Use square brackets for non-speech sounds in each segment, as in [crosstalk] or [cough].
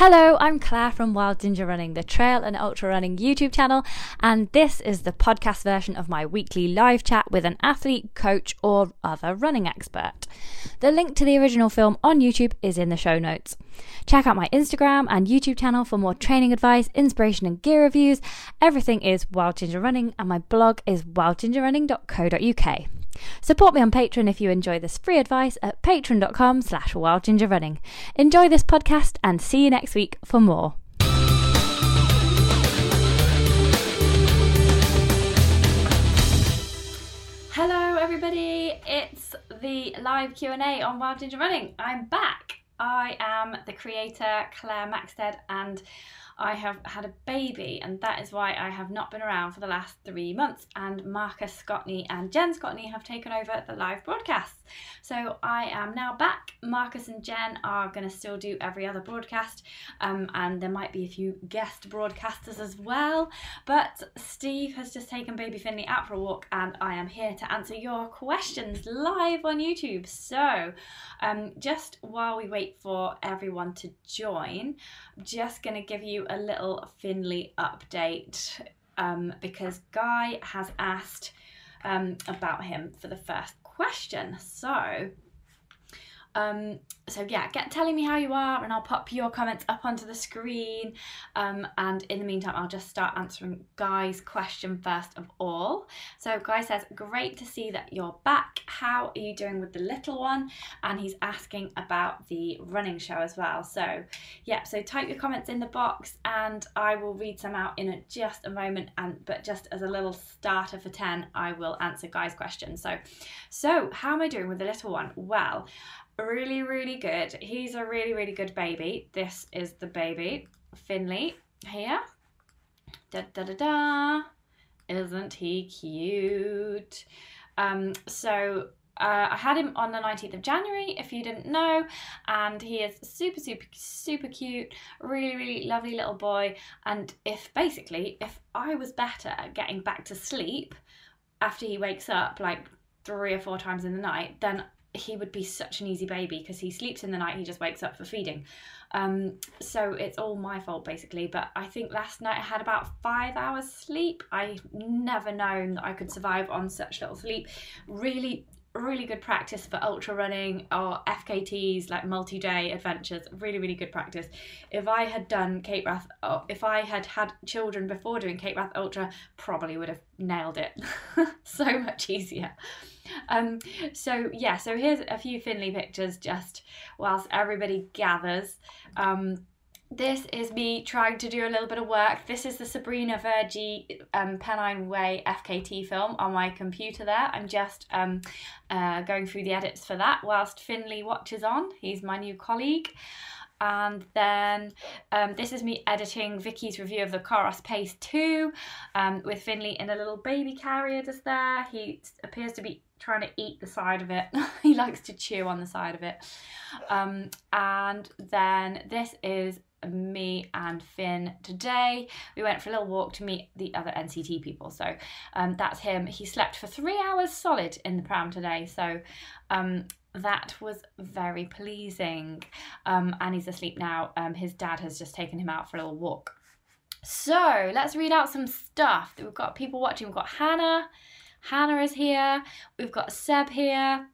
Hello, I'm Claire from Wild Ginger Running, the trail and ultra running YouTube channel, and this is the podcast version of my weekly live chat with an athlete, coach, or other running expert. The link to the original film on YouTube is in the show notes. Check out my Instagram and YouTube channel for more training advice, inspiration, and gear reviews. Everything is Wild Ginger Running, and my blog is wildgingerrunning.co.uk. Support me on Patreon if you enjoy this free advice at patreon.com slash wildgingerrunning. Enjoy this podcast and see you next week for more. Hello everybody, it's the live Q&A on Wild Ginger Running. I'm back. I am the creator Claire Maxted and I have had a baby, and that is why I have not been around for the last three months. And Marcus Scotney and Jen Scotney have taken over the live broadcasts. So I am now back. Marcus and Jen are going to still do every other broadcast, um, and there might be a few guest broadcasters as well. But Steve has just taken baby Finley out for a walk, and I am here to answer your questions live on YouTube. So um, just while we wait for everyone to join, I'm just going to give you a little Finley update um, because Guy has asked um, about him for the first question. So um, so yeah, get telling me how you are, and I'll pop your comments up onto the screen. Um, and in the meantime, I'll just start answering Guy's question first of all. So Guy says, "Great to see that you're back. How are you doing with the little one?" And he's asking about the running show as well. So yeah, so type your comments in the box, and I will read some out in just a moment. And but just as a little starter for ten, I will answer Guy's question. So, so how am I doing with the little one? Well really, really good. He's a really, really good baby. This is the baby, Finley, here. Da da da da. Isn't he cute? Um, so uh, I had him on the 19th of January, if you didn't know, and he is super, super, super cute, really, really lovely little boy. And if basically, if I was better at getting back to sleep after he wakes up, like three or four times in the night, then he would be such an easy baby because he sleeps in the night, he just wakes up for feeding. Um, so it's all my fault basically. But I think last night I had about five hours sleep. I never known that I could survive on such little sleep. Really, really good practice for ultra running or FKTs like multi-day adventures. Really really good practice. If I had done Cape Wrath if I had had children before doing Cape Wrath Ultra probably would have nailed it. [laughs] So much easier. Um, so yeah, so here's a few Finley pictures just whilst everybody gathers. Um, this is me trying to do a little bit of work. This is the Sabrina Verjee um, Pennine Way FKT film on my computer there. I'm just um, uh, going through the edits for that whilst Finley watches on. He's my new colleague and then um, this is me editing Vicky's review of the Coros Pace 2 um, with Finley in a little baby carrier just there. He appears to be trying to eat the side of it. [laughs] he likes to chew on the side of it. Um, and then this is me and Finn today. We went for a little walk to meet the other NCT people. So um, that's him. He slept for three hours solid in the pram today. So um, that was very pleasing. Um, and he's asleep now. Um, his dad has just taken him out for a little walk. So let's read out some stuff. that We've got people watching. We've got Hannah. Hannah is here. We've got Seb here.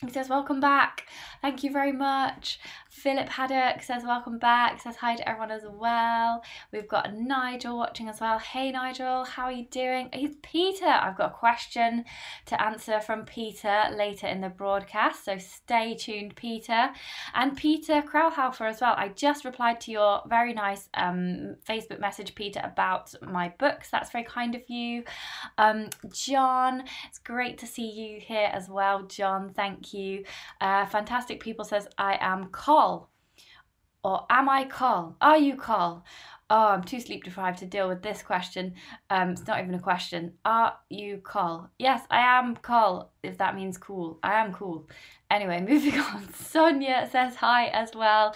He says, Welcome back. Thank you very much. Philip Haddock says, Welcome back. Says hi to everyone as well. We've got Nigel watching as well. Hey, Nigel, how are you doing? It's Peter. I've got a question to answer from Peter later in the broadcast. So stay tuned, Peter. And Peter Krauhaufer as well. I just replied to your very nice um, Facebook message, Peter, about my books. That's very kind of you. Um, John, it's great to see you here as well. John, thank you. Uh, fantastic People says, I am Col or am I Carl? Are you Carl? Oh, I'm too sleep deprived to deal with this question. Um, it's not even a question. Are you Carl? Yes, I am Carl, if that means cool. I am cool. Anyway, [laughs] moving on. Sonia says hi as well.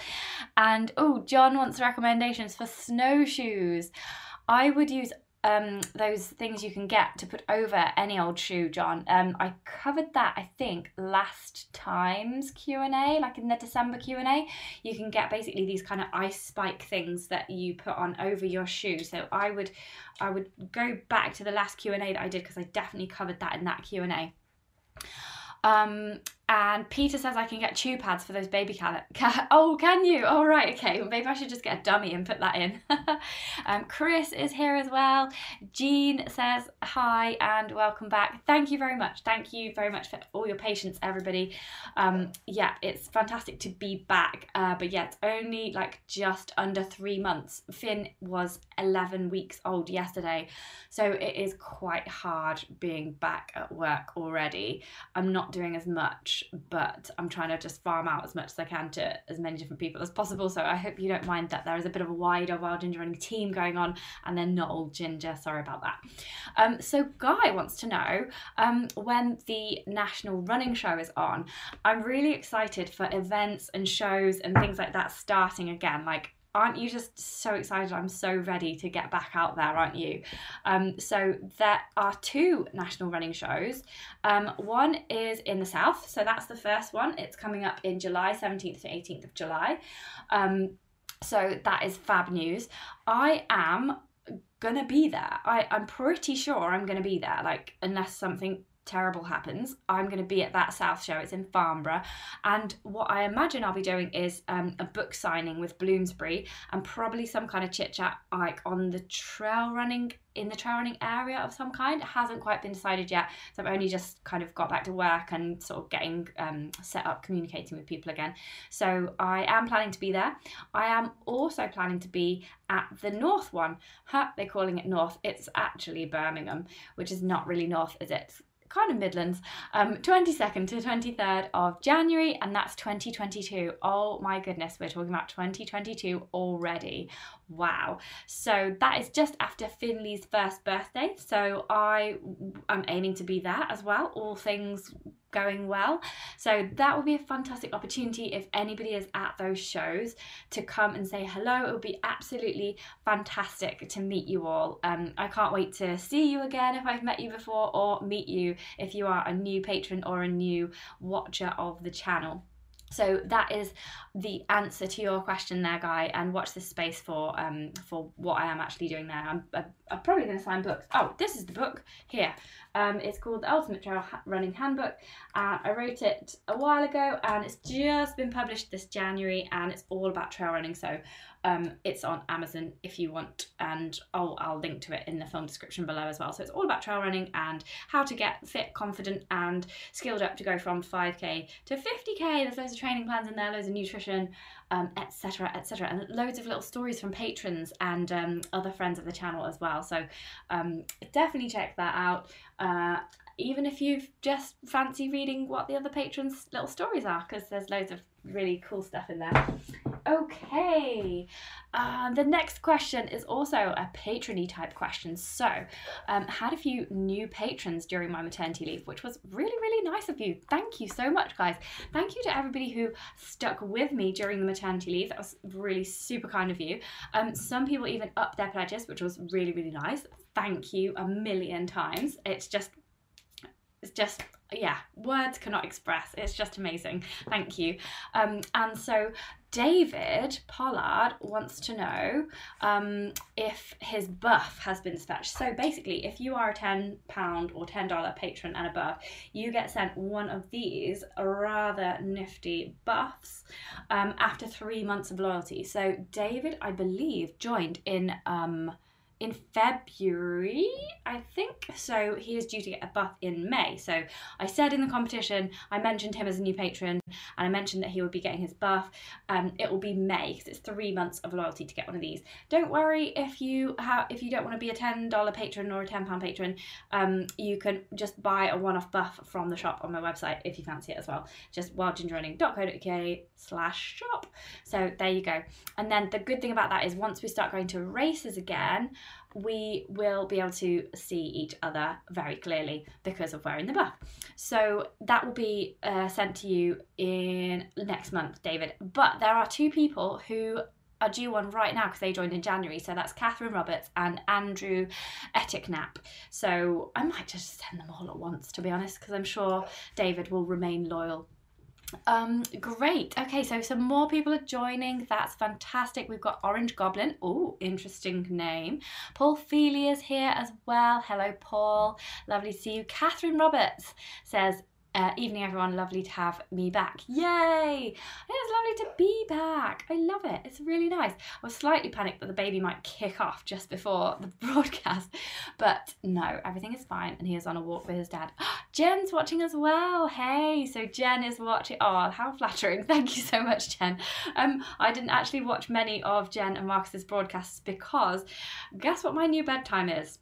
And oh, John wants recommendations for snowshoes. I would use um, those things you can get to put over any old shoe, John. Um, I covered that I think last time's Q and A, like in the December Q and A. You can get basically these kind of ice spike things that you put on over your shoe. So I would, I would go back to the last Q and A that I did because I definitely covered that in that Q and A. Um, and Peter says I can get chew pads for those baby cat. [laughs] Ca- oh, can you? All oh, right, okay. Well, maybe I should just get a dummy and put that in. [laughs] um, Chris is here as well. Jean says hi and welcome back. Thank you very much. Thank you very much for all your patience, everybody. Um, yeah, it's fantastic to be back. Uh, but yeah, it's only like just under three months. Finn was 11 weeks old yesterday, so it is quite hard being back at work already. I'm not doing as much but I'm trying to just farm out as much as I can to as many different people as possible. So I hope you don't mind that there is a bit of a wider Wild Ginger running team going on and then not all ginger. Sorry about that. Um, so Guy wants to know um, when the National Running Show is on. I'm really excited for events and shows and things like that starting again. Like aren't you just so excited? I'm so ready to get back out there, aren't you? Um, so there are two national running shows. Um, one is in the south, so that's the first one. It's coming up in July, 17th to 18th of July. Um, so that is fab news. I am gonna be there. I, I'm pretty sure I'm gonna be there, like unless something terrible happens, I'm going to be at that South show. It's in Farnborough. And what I imagine I'll be doing is um, a book signing with Bloomsbury and probably some kind of chit chat like on the trail running, in the trail running area of some kind. It hasn't quite been decided yet. So I've only just kind of got back to work and sort of getting um, set up communicating with people again. So I am planning to be there. I am also planning to be at the North one. Huh, they're calling it North. It's actually Birmingham, which is not really North, is it? Kind of Midlands, um, 22nd to 23rd of January, and that's 2022. Oh my goodness, we're talking about 2022 already. Wow. So that is just after Finley's first birthday. So I am aiming to be there as well, all things going well. So that would be a fantastic opportunity if anybody is at those shows to come and say hello. It would be absolutely fantastic to meet you all. Um, I can't wait to see you again if I've met you before or meet you if you are a new patron or a new watcher of the channel. So that is the answer to your question there, Guy. And watch this space for um for what I am actually doing there. I'm, I'm probably going to sign books. Oh, this is the book here. Um, it's called The Ultimate Trail Running Handbook. Uh, I wrote it a while ago and it's just been published this January and it's all about trail running. So um, it's on Amazon if you want, and I'll, I'll link to it in the film description below as well. So it's all about trail running and how to get fit, confident, and skilled up to go from 5k to 50k. There's loads of training plans in there, loads of nutrition, etc., um, etc., et and loads of little stories from patrons and um, other friends of the channel as well. So um, definitely check that out. Uh, even if you've just fancy reading what the other patrons' little stories are, because there's loads of really cool stuff in there. Okay, um, the next question is also a patrony type question. So, um, had a few new patrons during my maternity leave, which was really, really nice of you. Thank you so much, guys. Thank you to everybody who stuck with me during the maternity leave. That was really super kind of you. Um, some people even upped their pledges, which was really, really nice. Thank you a million times. It's just it's just yeah words cannot express. It's just amazing. Thank you. Um, and so david pollard wants to know um, if his buff has been dispatched so basically if you are a 10 pound or 10 dollar patron and above you get sent one of these rather nifty buffs um, after three months of loyalty. So david i believe joined in um, in February, I think. So he is due to get a buff in May. So I said in the competition, I mentioned him as a new patron, and I mentioned that he would be getting his buff. Um, it will be May because it's three months of loyalty to get one of these. Don't worry if you have if you don't want to be a ten dollar patron or a ten pound patron. Um, you can just buy a one off buff from the shop on my website if you fancy it as well. Just wildgingerrunning.co.uk slash shop. So there you go. And then the good thing about that is once we start going to races again we will be able to see each other very clearly because of wearing the buff. So that will be uh, sent to you in next month, David. But there are two people who are due one right now because they joined in January. So that's Catherine Roberts and Andrew Eticknap. So I might just send them all at once, to be honest, because I'm sure David will remain loyal um, great. Okay, so some more people are joining. That's fantastic. We've got Orange Goblin. Oh, interesting name. Paul Feely is here as well. Hello, Paul. Lovely to see you. Catherine Roberts says, uh, evening, everyone. Lovely to have me back. Yay! It's lovely to be back. I love it. It's really nice. I was slightly panicked that the baby might kick off just before the [laughs] broadcast, but no, everything is fine. And he is on a walk with his dad. [gasps] Jen's watching as well. Hey, so Jen is watching. Oh, how flattering. [laughs] Thank you so much, Jen. Um, I didn't actually watch many of Jen and Marcus's broadcasts because guess what my new bedtime is?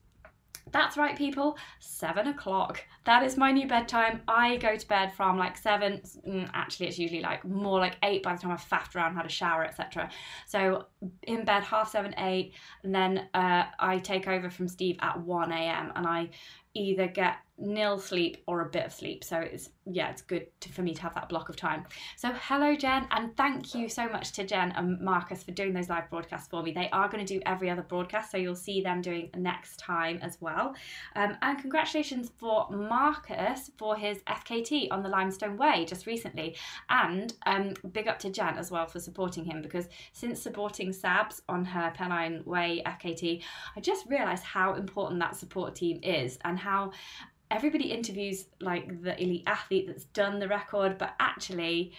That's right, people, seven o'clock. That is my new bedtime. I go to bed from like seven. Mm, actually, it's usually like more like eight by the time I've faffed around, had a shower, etc. So in bed half seven, eight, and then uh, I take over from Steve at 1 a.m. and I either get nil sleep or a bit of sleep. So it's yeah, it's good to, for me to have that block of time. So hello Jen, and thank you so much to Jen and Marcus for doing those live broadcasts for me. They are going to do every other broadcast, so you'll see them doing next time as well. Um, and congratulations for Marcus for his FKT on the Limestone Way just recently, and um, big up to Jen as well for supporting him because since supporting Sabs on her Pennine Way FKT, I just realised how important that support team is and how everybody interviews like the elite athlete that's done the record, but actually,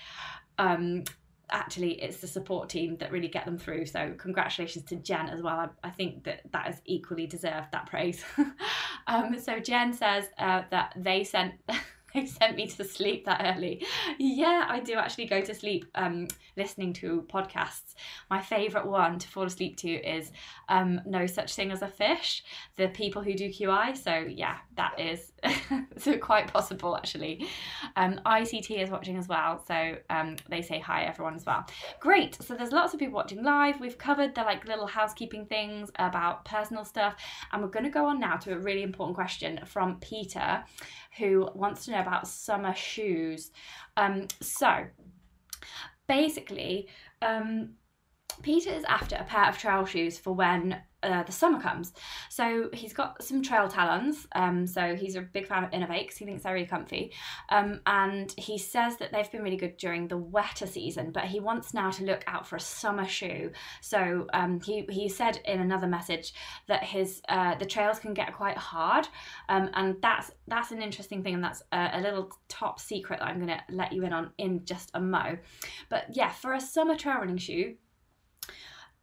um, actually it's the support team that really get them through. So congratulations to Jen as well. I, I think that that is equally deserved that praise. [laughs] um, so Jen says uh, that they sent. [laughs] they sent me to sleep that early. Yeah, I do actually go to sleep um, listening to podcasts. My favourite one to fall asleep to is um, No Such Thing as a Fish, the people who do QI. So, yeah, that is [laughs] so quite possible actually. Um, ICT is watching as well, so um, they say hi everyone as well. Great, so there's lots of people watching live. We've covered the like little housekeeping things about personal stuff, and we're going to go on now to a really important question from Peter who wants to know about summer shoes. Um, so basically, um, Peter is after a pair of trail shoes for when uh, the summer comes. So he's got some TrailTalons. Um, so he's a big fan of Inov-8s. He thinks they're really comfy. Um, and he says that they've been really good during the wetter season, but he wants now to look out for a summer shoe. So um, he, he said in another message that his uh, the trails can get quite hard. Um, and that's that's an interesting thing and that's a, a little top secret that I'm going to let you in on in just a mo. But yeah, for a summer trail running shoe,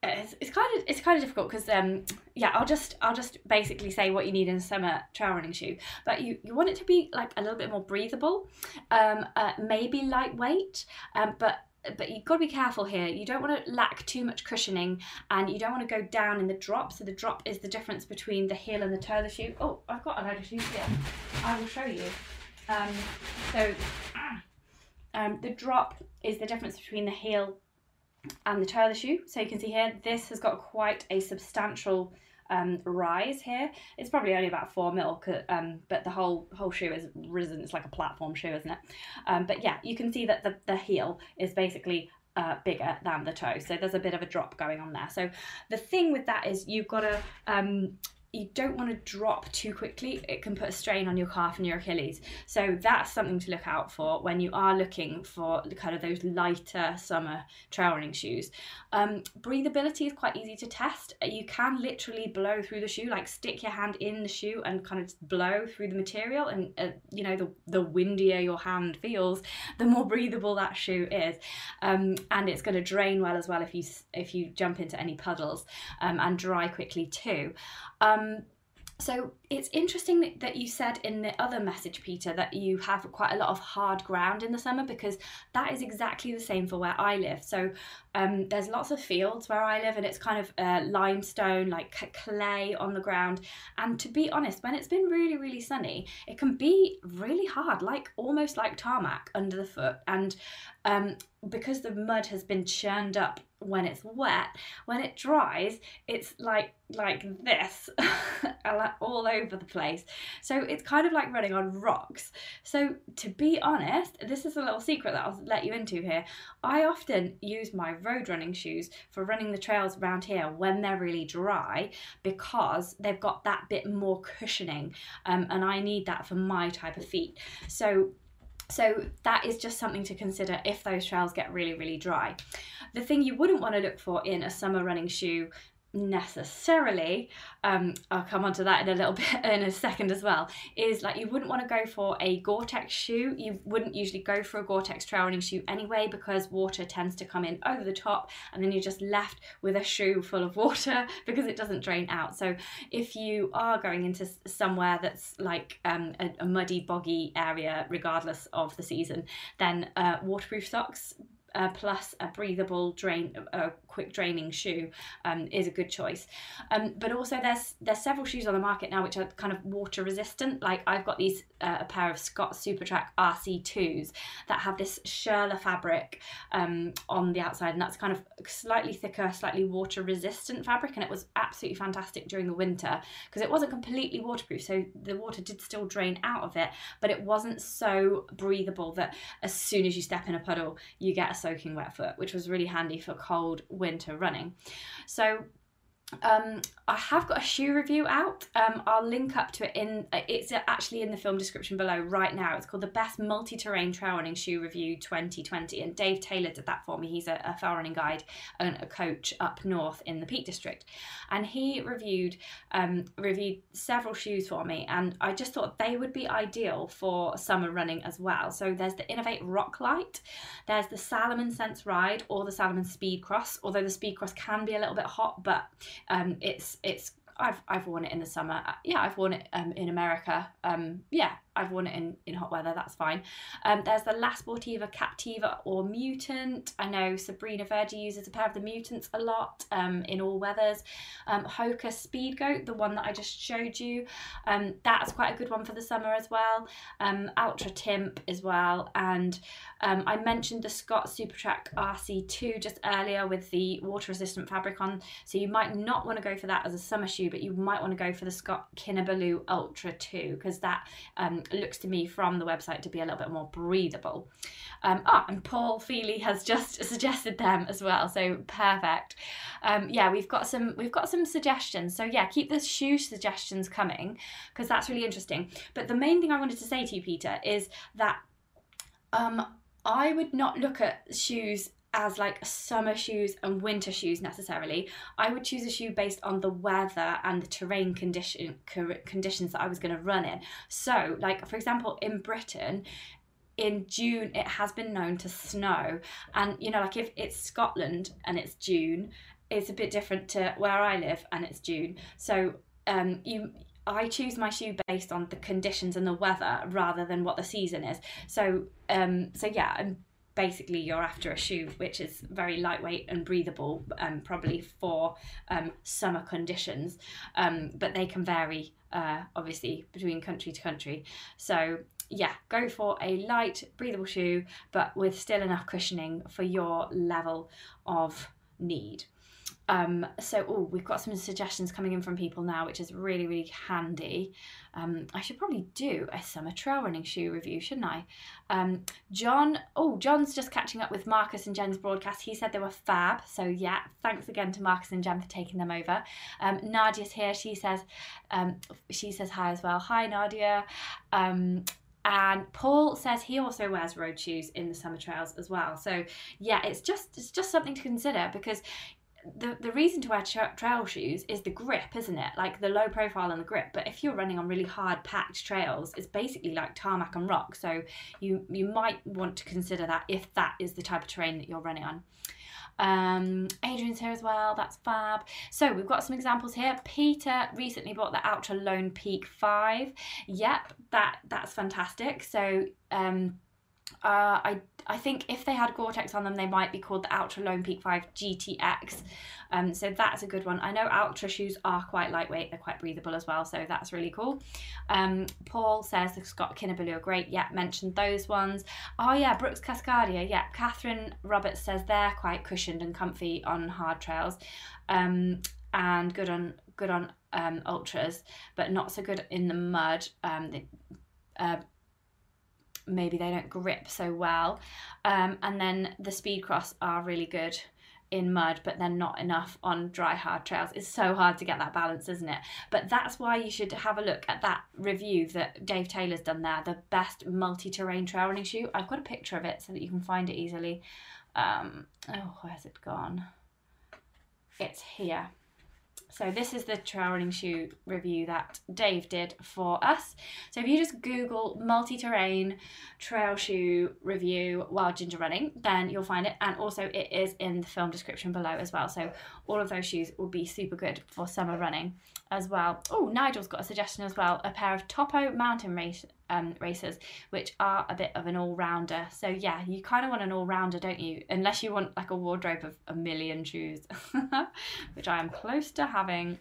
it's, it's kind of it's kind of difficult because um yeah I'll just I'll just basically say what you need in a summer trail running shoe but you you want it to be like a little bit more breathable um uh, maybe lightweight um but but you've got to be careful here. You don't want to lack too much cushioning and you don't want to go down in the drop. So the drop is the difference between the heel and the toe of the shoe. Oh, I've got a load of shoes here. I will show you. Um, so [clears throat] um, the drop is the difference between the heel and the toe of the shoe. So you can see here, this has got quite a substantial um, rise here. It's probably only about four mil, um, but the whole whole shoe is risen. It's like a platform shoe, isn't it? Um, but yeah, you can see that the, the heel is basically uh, bigger than the toe. So there's a bit of a drop going on there. So the thing with that is you've got to um, you don't want to drop too quickly. It can put a strain on your calf and your Achilles. So that's something to look out for when you are looking for kind of those lighter summer trail running shoes. Um, breathability is quite easy to test. You can literally blow through the shoe, like stick your hand in the shoe and kind of blow through the material. And uh, you know, the, the windier your hand feels, the more breathable that shoe is. Um, and it's going to drain well as well if you if you jump into any puddles um, and dry quickly too. Um, so it's interesting that you said in the other message, Peter, that you have quite a lot of hard ground in the summer because that is exactly the same for where I live. So um, there's lots of fields where I live, and it's kind of uh, limestone, like clay on the ground. And to be honest, when it's been really, really sunny, it can be really hard, like almost like tarmac under the foot. And um, because the mud has been churned up when it's wet. When it dries, it's like like this [laughs] all over the place. So it's kind of like running on rocks. So to be honest, this is a little secret that I'll let you into here. I often use my road running shoes for running the trails around here when they're really dry because they've got that bit more cushioning um, and I need that for my type of feet. So so that is just something to consider if those trails get really, really dry. The thing you wouldn't want to look for in a summer running shoe necessarily um i'll come on to that in a little [laughs] bit in a second as well is like you wouldn't want to go for a gore-tex shoe. You wouldn't usually go for a gore-tex trail running shoe anyway because water tends to come in over the top and then you're just left with a shoe full of water [laughs] because it doesn't drain out. So if you are going into somewhere that's like um, a, a muddy boggy area regardless of the season then uh, waterproof socks uh, plus a breathable drain, a quick draining shoe um, is a good choice. Um, but also there's there's several shoes on the market now which are kind of water resistant. Like I've got these uh, a pair of Scott Supertrac RC2s that have this Schoeller fabric um, on the outside, and that's kind of slightly thicker, slightly water resistant fabric, and it was absolutely fantastic during the winter because it wasn't completely waterproof, so the water did still drain out of it, but it wasn't so breathable that as soon as you step in a puddle, you get a soaking wet foot, which was really handy for cold winter running. So um, I have got a shoe review out. Um, I'll link up to it in. It's actually in the film description below right now. It's called the Best Multi-Terrain Trail Running Shoe Review 2020, and Dave Taylor did that for me. He's a, a trail running guide and a coach up north in the Peak District, and he reviewed um, reviewed several shoes for me, and I just thought they would be ideal for summer running as well. So there's the Inov-8 Rock there's the Salomon Sense Ride, or the Salomon Speed Cross. Although the Speed Cross can be a little bit hot, but um, it's it's I've I've worn it in the summer. Uh, yeah, I've worn it um, in America. Um, yeah, I've worn it in, in hot weather, that's fine. Um, there's the La Sportiva Captiva or Mutant. I know Sabrina Verjee uses a pair of the Mutants a lot um, in all weathers. Um, Hoka Speed Goat, the one that I just showed you, um, that's quite a good one for the summer as well. Um, Altra Timp as well. And um, I mentioned the Scott Supertrac RC2 just earlier with the water resistant fabric on. So you might not want to go for that as a summer shoe, but you might want to go for the Scott Kinabalu Ultra 2 because that looks to me from the website to be a little bit more breathable. Um, ah, and Paul Feely has just [laughs] suggested them as well, so perfect. Um, yeah, we've got some we've got some suggestions. So yeah, keep the shoe suggestions coming because that's really interesting. But the main thing I wanted to say to you, Peter, is that um, I would not look at shoes as like summer shoes and winter shoes necessarily. I would choose a shoe based on the weather and the terrain condition conditions that I was going to run in. So, like for example, in Britain, in June it has been known to snow, and you know, like if it's Scotland and it's June, it's a bit different to where I live and it's June. So, um, you I choose my shoe based on the conditions and the weather rather than what the season is. So, um, so yeah, basically you're after a shoe which is very lightweight and breathable, um, probably for um, summer conditions, um, but they can vary uh, obviously between country to country. So yeah, go for a light, breathable shoe, but with still enough cushioning for your level of need. Um, so, oh, we've got some suggestions coming in from people now, which is really, really handy. Um, I should probably do a summer trail running shoe review, shouldn't I? Um, John, oh, John's just catching up with Marcus and Jen's broadcast. He said they were fab. So, yeah, thanks again to Marcus and Jen for taking them over. Um, Nadia's here. She says, um, she says hi as well. Hi, Nadia. Um, and Paul says he also wears road shoes in the summer trails as well. So yeah, it's just it's just something to consider because the, the reason to wear tra- trail shoes is the grip, isn't it? Like the low profile and the grip. But if you're running on really hard packed trails, it's basically like tarmac and rock. So you you might want to consider that if that is the type of terrain that you're running on. Um, Adrian's here as well. That's fab. So we've got some examples here. Peter recently bought the Altra Lone Peak Five. Yep, that that's fantastic. So um, uh, I I think if they had Gore-Tex on them, they might be called the Altra Lone Peak 5 GTX. Um, so that's a good one. I know Altra shoes are quite lightweight, they're quite breathable as well, so that's really cool. Um, Paul says the Scott Kinabalu are great. Yeah, mentioned those ones. Oh yeah, Brooks Cascadia. Yeah, Catherine Roberts says they're quite cushioned and comfy on hard trails, um, and good on good on um, ultras, but not so good in the mud. Um, they, uh, maybe they don't grip so well. Um, and then the speed cross are really good in mud, but then not enough on dry, hard trails. It's so hard to get that balance, isn't it? But that's why you should have a look at that review that Dave Taylor's done there the best multi terrain trail running shoe. I've got a picture of it so that you can find it easily. Um, oh, where's it gone? It's here. So this is the trail running shoe review that Dave did for us. So if you just Google multi-terrain trail shoe review Wild Ginger Running, then you'll find it. And also it is in the film description below as well. So all of those shoes will be super good for summer running as well. Oh, Nigel's got a suggestion as well, a pair of Topo mountain race, um, racers, which are a bit of an all-rounder. So yeah, you kind of want an all-rounder, don't you? Unless you want like a wardrobe of a million shoes, [laughs] which I am close to having.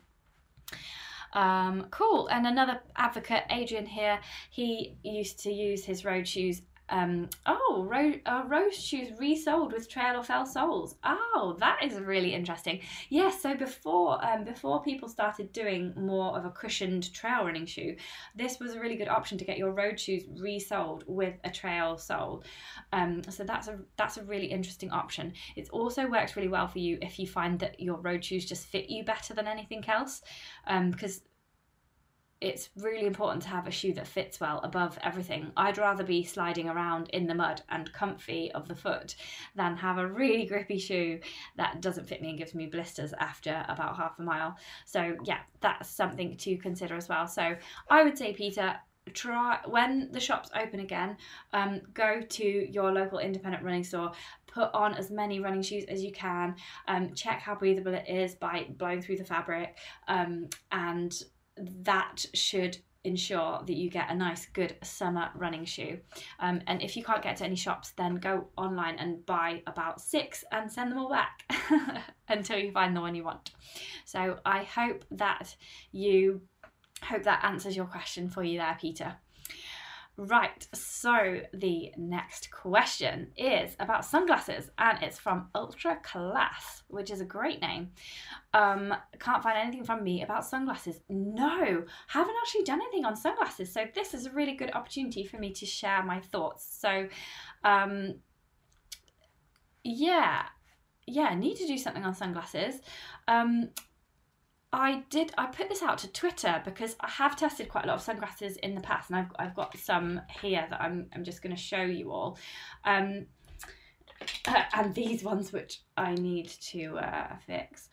Um, cool. And another advocate, Adrian here, he used to use his road shoes um, oh, ro- uh, rose shoes resold with trail or fell soles. Oh, that is really interesting. Yes, so before um, before people started doing more of a cushioned trail running shoe, this was a really good option to get your road shoes resold with a trail sole. Um, so that's a that's a really interesting option. It also works really well for you if you find that your road shoes just fit you better than anything else, because um, it's really important to have a shoe that fits well above everything. I'd rather be sliding around in the mud and comfy of the foot than have a really grippy shoe that doesn't fit me and gives me blisters after about half a mile. So, yeah, that's something to consider as well. So, I would say, Peter, try when the shops open again um, go to your local independent running store put on as many running shoes as you can um, check how breathable it is by blowing through the fabric um, and that should ensure that you get a nice good summer running shoe. Um, and if you can't get to any shops then go online and buy about six and send them all back [laughs] until you find the one you want. So i hope that you hope that answers your question for you there peter Right, so the next question is about sunglasses and it's from Ultra Class, which is a great name. Um, can't find anything from me about sunglasses. No, haven't actually done anything on sunglasses, so this is a really good opportunity for me to share my thoughts. So, um, yeah, yeah, need to do something on sunglasses. Um, I did. I put this out to Twitter because I have tested quite a lot of sunglasses in the past, and I've I've got some here that I'm I'm just going to show you all, um, uh, and these ones which I need to uh, fix,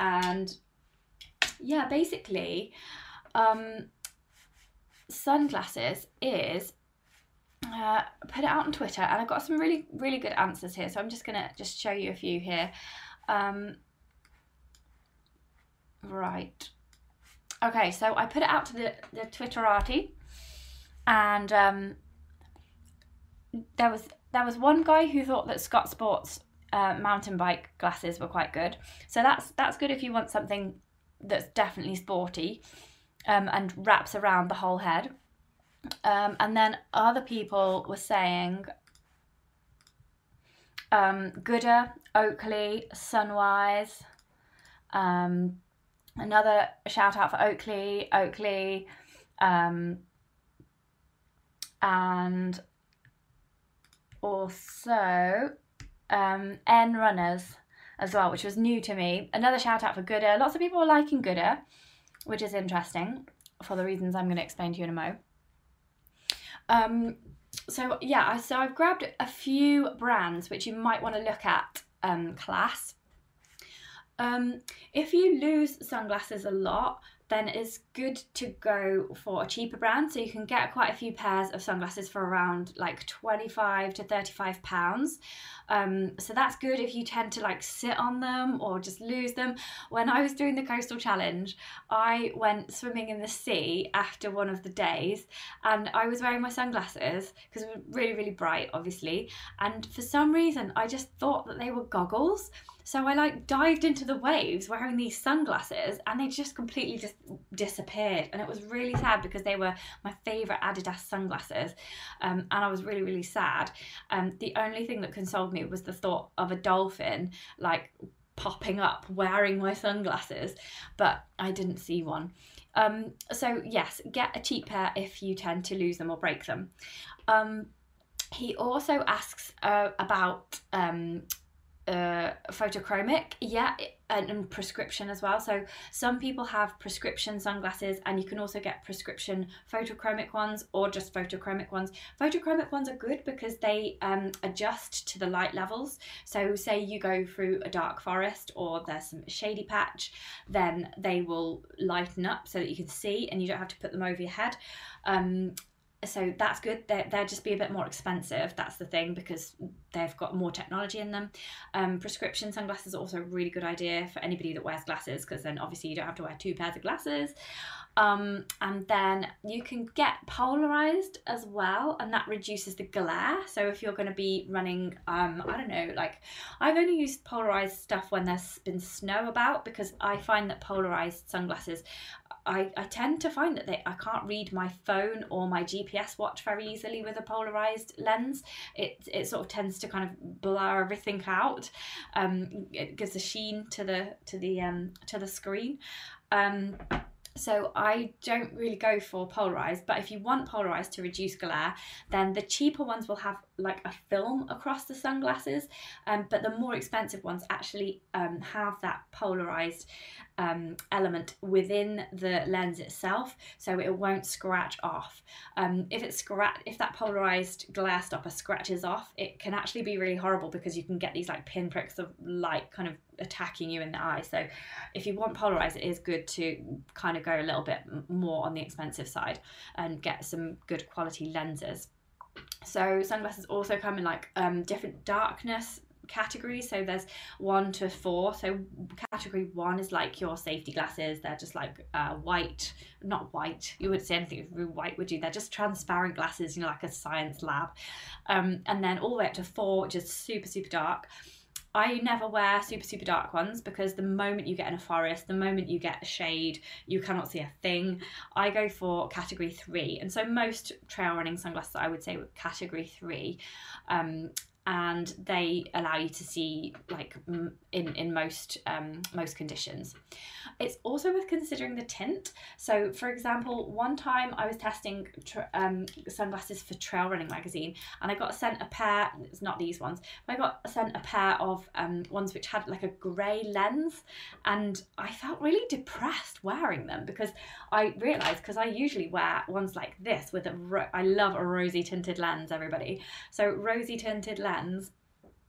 and yeah, basically, um, sunglasses is uh, put it out on Twitter, and I've got some really really good answers here. So I'm just gonna just show you a few here. Um, Right. Okay, so I put it out to the, the Twitterati and um, there was there was one guy who thought that Scott Sports uh, mountain bike glasses were quite good. So that's that's good if you want something that's definitely sporty um, and wraps around the whole head. Um, and then other people were saying um, Goodr, Oakley, Sunwise, um, another shout out for Oakley, Oakley, um, and also um, N Runners as well, which was new to me. Another shout out for Goodr. Lots of people are liking Goodr, which is interesting for the reasons I'm going to explain to you in a mo. Um, so yeah, so I've grabbed a few brands which you might want to look at um, class um, if you lose sunglasses a lot, then it's good to go for a cheaper brand. So you can get quite a few pairs of sunglasses for around like 25 to 35 pounds. Um, so that's good if you tend to like sit on them or just lose them. When I was doing the coastal challenge, I went swimming in the sea after one of the days and I was wearing my sunglasses because it was really, really bright, obviously. And for some reason, I just thought that they were goggles. So I like dived into the waves wearing these sunglasses and they just completely just disappeared. And it was really sad because they were my favourite Adidas sunglasses. Um, and I was really, really sad. Um, the only thing that consoled me was the thought of a dolphin like popping up wearing my sunglasses, but I didn't see one. Um, so, yes, get a cheap pair if you tend to lose them or break them. Um, he also asks uh, about um, uh, photochromic, yeah, and, and, prescription as well. So some people have prescription sunglasses, and you can also get prescription photochromic ones or just photochromic ones. Photochromic ones are good because they um, adjust to the light levels. So say you go through a dark forest or there's some shady patch, then they will lighten up so that you can see, and you don't have to put them over your head. Um, so that's good. They're, they'll just be a bit more expensive. That's the thing because they've got more technology in them. Um, prescription sunglasses are also a really good idea for anybody that wears glasses because then obviously you don't have to wear two pairs of glasses. Um, and then you can get polarized as well, and that reduces the glare. So if you're going to be running, um, I don't know, like I've only used polarized stuff when there's been snow about because I find that polarized sunglasses I, I tend to find that they, I can't read my phone or my GPS watch very easily with a polarized lens. It, it sort of tends to kind of blur everything out. Um, it gives a sheen to the to the um, to the screen. Um, so I don't really go for polarized, but if you want polarized to reduce glare, then the cheaper ones will have like a film across the sunglasses, um, but the more expensive ones actually um, have that polarized um, element within the lens itself, so it won't scratch off. Um, if it's scratch, if that polarized glare stopper scratches off, it can actually be really horrible because you can get these like pinpricks of light kind of attacking you in the eye. So, if you want polarized, it is good to kind of go a little bit more on the expensive side and get some good quality lenses. So sunglasses also come in like um, different darkness categories. So there's one to four. So category one is like your safety glasses. They're just like uh, white, not white. You wouldn't say anything white, would you? They're just transparent glasses, you know, like a science lab. Um, and then all the way up to four, which is super super dark. I never wear super, super dark ones because the moment you get in a forest, the moment you get a shade, you cannot see a thing. I go for category three. And so most trail running sunglasses, I would say, were category three. Um, and they allow you to see like in in most um, most conditions. It's also worth considering the tint. So, for example, one time I was testing um, sunglasses for Trail Running magazine, and I got sent a pair. It's not these ones, I got sent a pair of um, ones which had like a grey lens, and I felt really depressed wearing them because I realised because I usually wear ones like this with a. Ro- I love a rosy tinted lens, everybody. So rosy tinted lens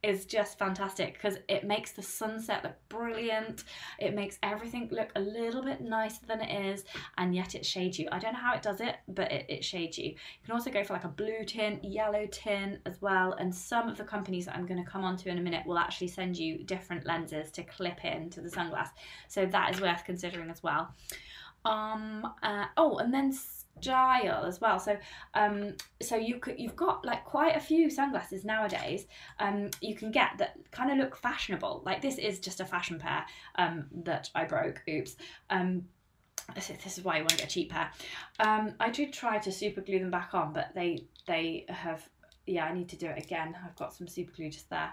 is just fantastic because it makes the sunset look brilliant. It makes everything look a little bit nicer than it is, and yet it shades you. I don't know how it does it, but it, it shades you. You can also go for like a blue tint, yellow tint as well, and some of the companies that I'm going to come on to in a minute will actually send you different lenses to clip in to the sunglass. So that is worth considering as well. Um, uh, oh, and then style as well. So um, so you could you've got like quite a few sunglasses nowadays. Um, you can get that kind of look fashionable. Like this is just a fashion pair um that I broke. Oops. Um, this is why you want to get a cheap pair. Um, I did try to super glue them back on, but they they have yeah. I need to do it again. I've got some super glue just there,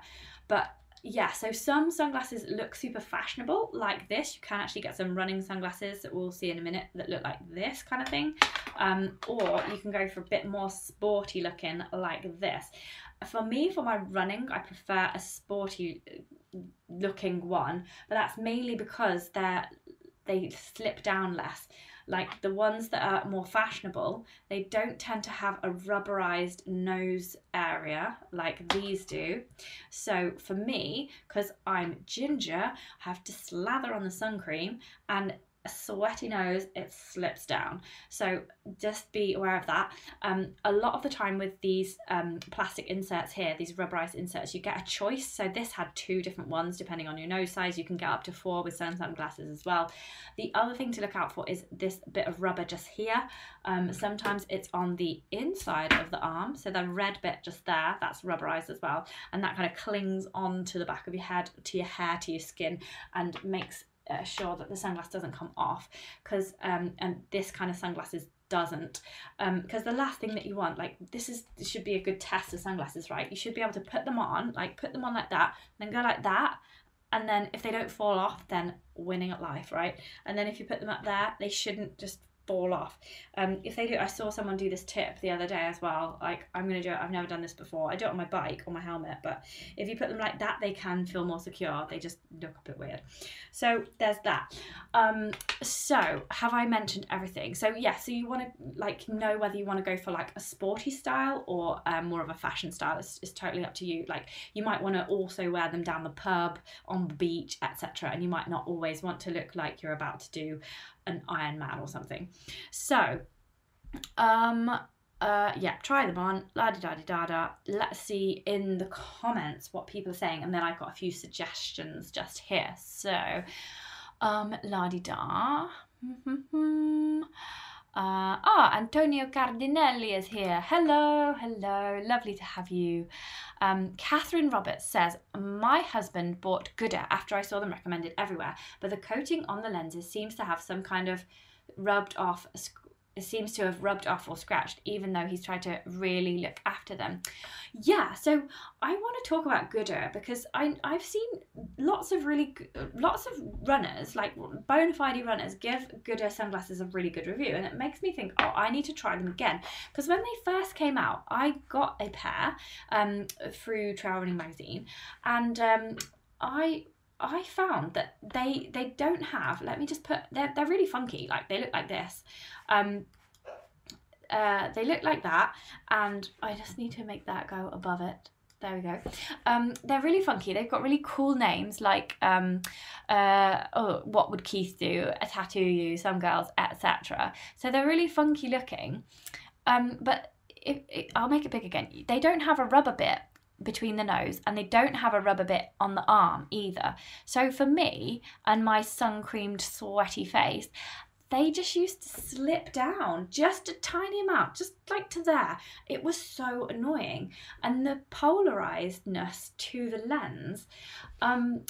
but yeah, so some sunglasses look super fashionable like this. You can actually get some running sunglasses that we'll see in a minute that look like this kind of thing. Um, or you can go for a bit more sporty looking like this. For me, for my running, I prefer a sporty uh, looking one, but that's mainly because they're they slip down less like the ones that are more fashionable, they don't tend to have a rubberized nose area like these do. So for me, because I'm ginger, I have to slather on the sun cream and a sweaty nose, it slips down. So just be aware of that. Um, a lot of the time with these um, plastic inserts here, these rubberized inserts, you get a choice. So this had two different ones depending on your nose size. You can get up to four with some sunglasses as well. The other thing to look out for is this bit of rubber just here. Um, sometimes it's on the inside of the arm. So the red bit just there, that's rubberized as well. And that kind of clings onto the back of your head, to your hair, to your skin, and makes uh, sure that the sunglass doesn't come off because um and this kind of sunglasses doesn't. Um because the last thing that you want like this is this should be a good test of sunglasses right? You should be able to put them on like put them on like that then go like that and then if they don't fall off then winning at life right? And then if you put them up there they shouldn't just fall off. Um, if they do, I saw someone do this tip the other day as well. Like I'm gonna do it. I've never done this before. I do it on my bike or my helmet, but if you put them like that, they can feel more secure. They just look a bit weird. So there's that. Um, so have I mentioned everything? So yeah. So you want to like know whether you want to go for like a sporty style or um, more of a fashion style. It's, it's totally up to you. Like you might want to also wear them down the pub, on the beach, etc. And you might not always want to look like you're about to do an Iron Man or something. So, um, uh, yeah, try them on. La di da di da da. Let's see in the comments what people are saying, and then I've got a few suggestions just here. So, um, la di da. Uh, ah, Antonio Cardinelli is here. Hello, hello, lovely to have you. Um, Catherine Roberts says, My husband bought Goodr after I saw them recommended everywhere, but the coating on the lenses seems to have some kind of rubbed off seems to have rubbed off or scratched, even though he's tried to really look after them. Yeah, so I want to talk about Goodr because I I've seen lots of really lots of runners like bona fide runners give Goodr sunglasses a really good review, and it makes me think, oh, I need to try them again because when they first came out, I got a pair um, through Trail Running magazine, and um, I I found that they they don't have. Let me just put. They're they're really funky. Like they look like this. Um, uh, they look like that, and I just need to make that go above it. There we go. Um, they're really funky. They've got really cool names like um, uh, oh, what would Keith do? A tattoo you, some girls, etc. So they're really funky looking. Um, but if, if, I'll make it big again. They don't have a rubber bit between the nose and they don't have a rubber bit on the arm either. So for me and my sun creamed sweaty face, they just used to slip down just a tiny amount, just like to there. It was so annoying. And the polarizedness to the lens, um,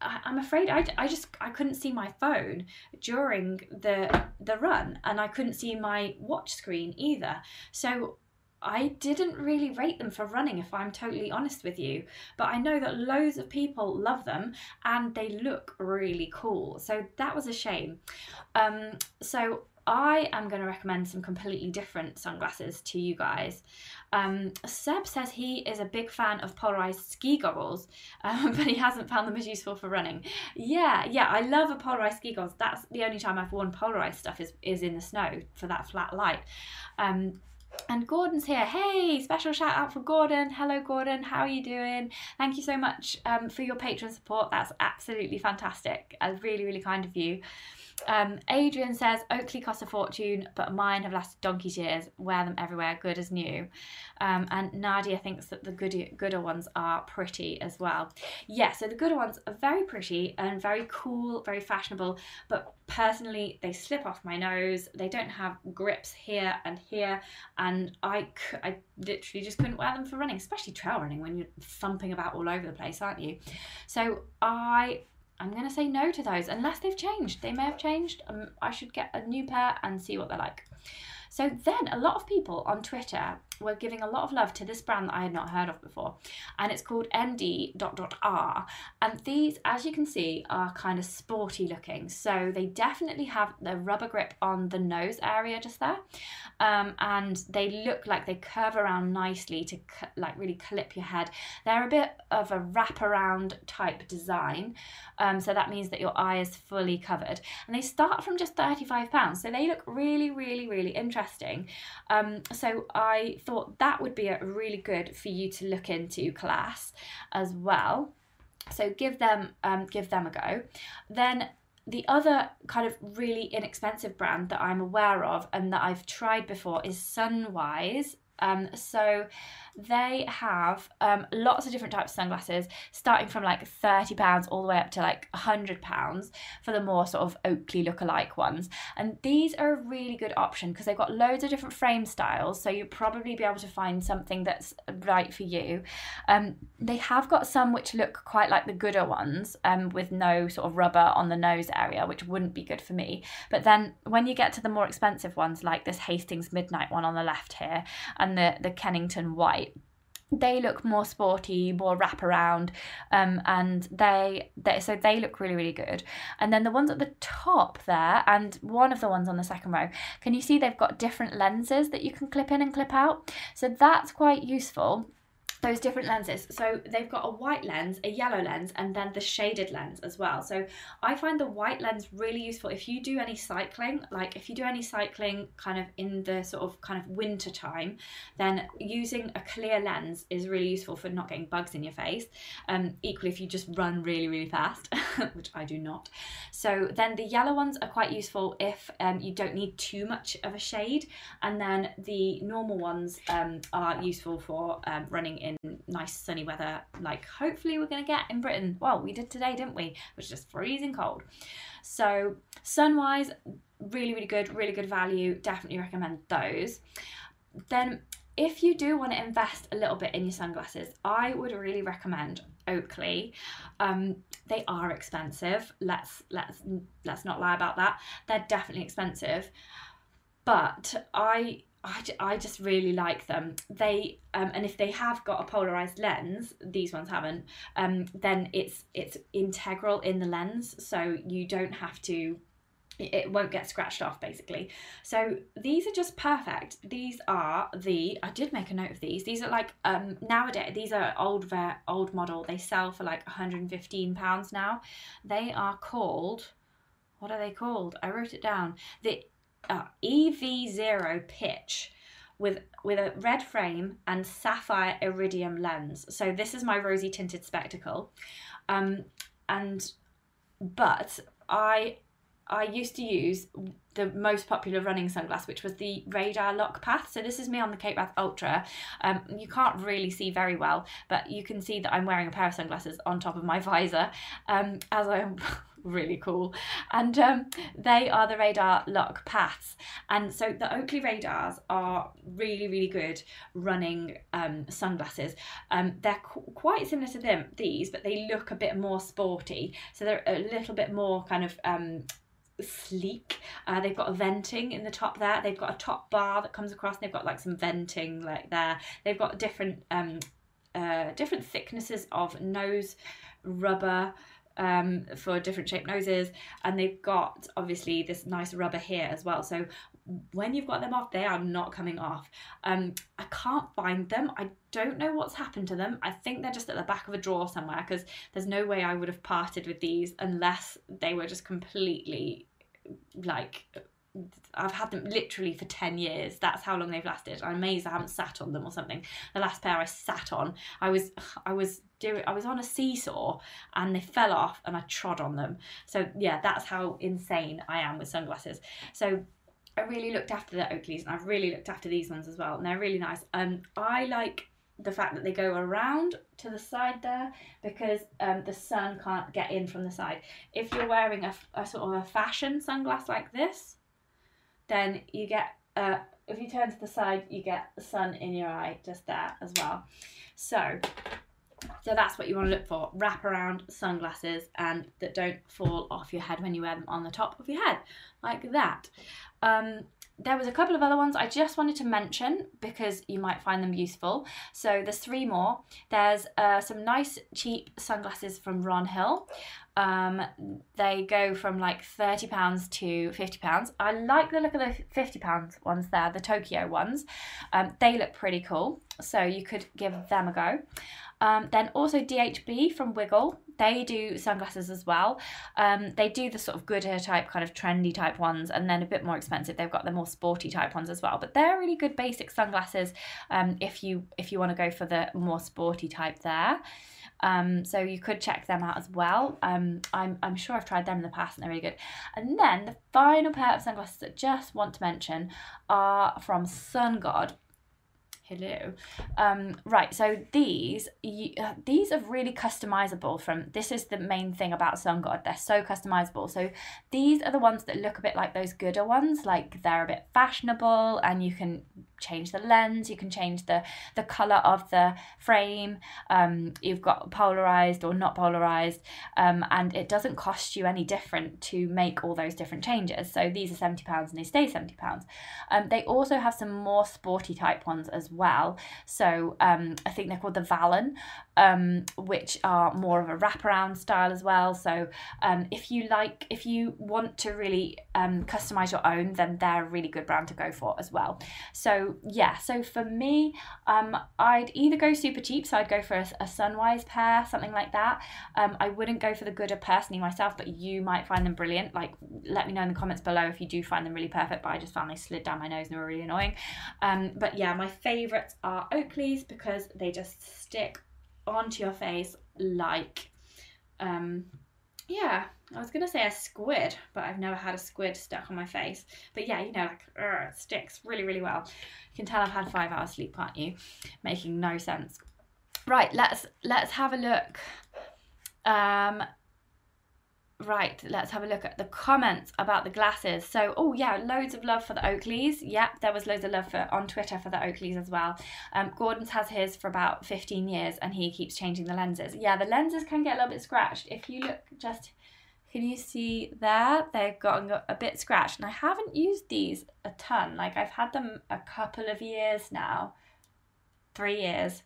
I, I'm afraid I, I just I couldn't see my phone during the the run and I couldn't see my watch screen either. So I didn't really rate them for running, if I'm totally honest with you. But I know that loads of people love them and they look really cool. So that was a shame. Um, so I am going to recommend some completely different sunglasses to you guys. Um, Seb says he is a big fan of polarized ski goggles, [laughs] um, but he hasn't found them as useful for running. Yeah, yeah, I love a polarized ski goggles. That's the only time I've worn polarized stuff is, is in the snow for that flat light. Um, and Gordon's here. Hey, special shout out for Gordon. Hello, Gordon. How are you doing? Thank you so much um, for your patron support. That's absolutely fantastic. Uh, really, really kind of you. Um, Adrian says Oakley cost a fortune, but mine have lasted donkey's years. Wear them everywhere, good as new. Um, and Nadia thinks that the Goodr, Goodr ones are pretty as well. Yeah, so the Goodr ones are very pretty and very cool, very fashionable. But personally, they slip off my nose. They don't have grips here and here, and I, I literally just couldn't wear them for running, especially trail running when you're thumping about all over the place, aren't you? So I I'm going to say no to those unless they've changed. They may have changed. Um, I should get a new pair and see what they're like. So then a lot of people on Twitter were giving a lot of love to this brand that I had not heard of before. And it's called ND.R. And these, as you can see, are kind of sporty looking. So they definitely have the rubber grip on the nose area just there. Um, and they look like they curve around nicely to like really clip your head. They're a bit of a wraparound type design. Um, so that means that your eye is fully covered. And they start from just £35. So they look really, really, really interesting. Um, so I thought that would be a really good for you to look into class as well. So give them um, give them a go. Then the other kind of really inexpensive brand that I'm aware of and that I've tried before is Sunwise. Um, so they have um, lots of different types of sunglasses, starting from like £30 all the way up to like £100 for the more sort of Oakley look-alike ones. And these are a really good option because they've got loads of different frame styles, so you'll probably be able to find something that's right for you. Um, they have got some which look quite like the Goodr ones um, with no sort of rubber on the nose area, which wouldn't be good for me. But then when you get to the more expensive ones, like this Hastings Midnight one on the left here and the, the Kennington White, they look more sporty, more wraparound, um, and they, they so they look really really good. And then the ones at the top there, and one of the ones on the second row, can you see they've got different lenses that you can clip in and clip out? So that's quite useful those different lenses. So they've got a white lens, a yellow lens, and then the shaded lens as well. So I find the white lens really useful if you do any cycling, like if you do any cycling kind of in the sort of kind of winter time, then using a clear lens is really useful for not getting bugs in your face. Um, equally, if you just run really, really fast, [laughs] which I do not. So then the yellow ones are quite useful if um, you don't need too much of a shade. And then the normal ones um, are useful for um, running in in nice sunny weather, like hopefully we're going to get in Britain. Well, we did today, didn't we? It was just freezing cold. So, Sunwise, really, really good, really good value. Definitely recommend those. Then, if you do want to invest a little bit in your sunglasses, I would really recommend Oakley. Um, they are expensive. Let's let's let's not lie about that. They're definitely expensive, but I I, I just really like them. They um, and if they have got a polarized lens, these ones haven't. Um, then it's it's integral in the lens, so you don't have to. It won't get scratched off basically. So these are just perfect. These are the I did make a note of these. These are like um nowadays these are old old model. They sell for like 115 pounds now. They are called what are they called? I wrote it down. The uh, EVZero Pitch with with a red frame and sapphire iridium lens. So this is my rosy tinted spectacle, um, and but I I used to use the most popular running sunglass, which was the Radar Lock Path. So this is me on the Cape Wrath Ultra. Um, you can't really see very well, but you can see that I'm wearing a pair of sunglasses on top of my visor, um, as I'm really cool. And um, they are the radar lock paths. And so the Oakley radars are really, really good running um, sunglasses. Um, they're qu- quite similar to them, these, but they look a bit more sporty. So they're a little bit more kind of um, sleek. Uh, they've got a venting in the top there. They've got a top bar that comes across. They've got like some venting like there. They've got different um, uh, different thicknesses of nose rubber um, for different shaped noses, and they've got obviously this nice rubber here as well. So when you've got them off, they are not coming off. Um, I can't find them. I don't know what's happened to them. I think they're just at the back of a drawer somewhere because there's no way I would have parted with these unless they were just completely like I've had them literally for 10 years. That's how long they've lasted. I'm amazed I haven't sat on them or something. The last pair I sat on, I was [sighs] I was doing I was on a seesaw and they fell off and I trod on them. So yeah, that's how insane I am with sunglasses. So I really looked after the Oakleys and I've really looked after these ones as well. And they're really nice. Um I like the fact that they go around to the side there because um, the sun can't get in from the side. If you're wearing a, a sort of a fashion sunglass like this, then you get, uh, if you turn to the side, you get the sun in your eye just there as well. So, so that's what you want to look for. Wrap around sunglasses and that don't fall off your head when you wear them on the top of your head, like that. Um, there was a couple of other ones I just wanted to mention because you might find them useful. So there's three more. There's uh, some nice cheap sunglasses from Ron Hill. Um, they go from like £30 to £50. I like the look of the £50 ones there, the Tokyo ones. Um, they look pretty cool, so you could give them a go. Um, then also DHB from Wiggle. They do sunglasses as well. Um, they do the sort of Goodr type, kind of trendy type ones, and then a bit more expensive. They've got the more sporty type ones as well. But they're really good basic sunglasses um, if you if you want to go for the more sporty type there. Um, so you could check them out as well. Um, I'm, I'm sure I've tried them in the past and they're really good. And then the final pair of sunglasses that I just want to mention are from Sun God hello um, right so these you, uh, these are really customizable from this is the main thing about sun god. They're so customizable. So these are the ones that look a bit like those Goodr ones like they're a bit fashionable and you can change the lens you can change the the color of the frame um, you've got polarized or not polarized um, and it doesn't cost you any different to make all those different changes. So these are 70 pounds and they stay 70 pounds. Um, they also have some more sporty type ones as well. So um, I think they're called the Valen um, which are more of a wraparound style as well so um, if you like if you want to really um, customize your own then they're a really good brand to go for as well so yeah, so for me, um, I'd either go super cheap, so I'd go for a, a Sunwise pair, something like that. Um, I wouldn't go for the Goodr personally myself, but you might find them brilliant. Like, let me know in the comments below if you do find them really perfect. But I just found they slid down my nose and were really annoying. Um, but yeah, my favourites are Oakleys because they just stick onto your face like um yeah, I was gonna say a squid, but I've never had a squid stuck on my face. But yeah, you know, like it sticks really, really well. You can tell I've had five hours sleep, can't you? Making no sense. Right, let's let's have a look. Um, Right, let's have a look at the comments about the glasses. So, oh yeah, loads of love for the Oakleys. Yep, there was loads of love for on Twitter for the Oakleys as well. Um, Gordon's has his for about 15 years and he keeps changing the lenses. Yeah, the lenses can get a little bit scratched. If you look just, can you see there? They've gotten a bit scratched and I haven't used these a ton. Like I've had them a couple of years now, three years.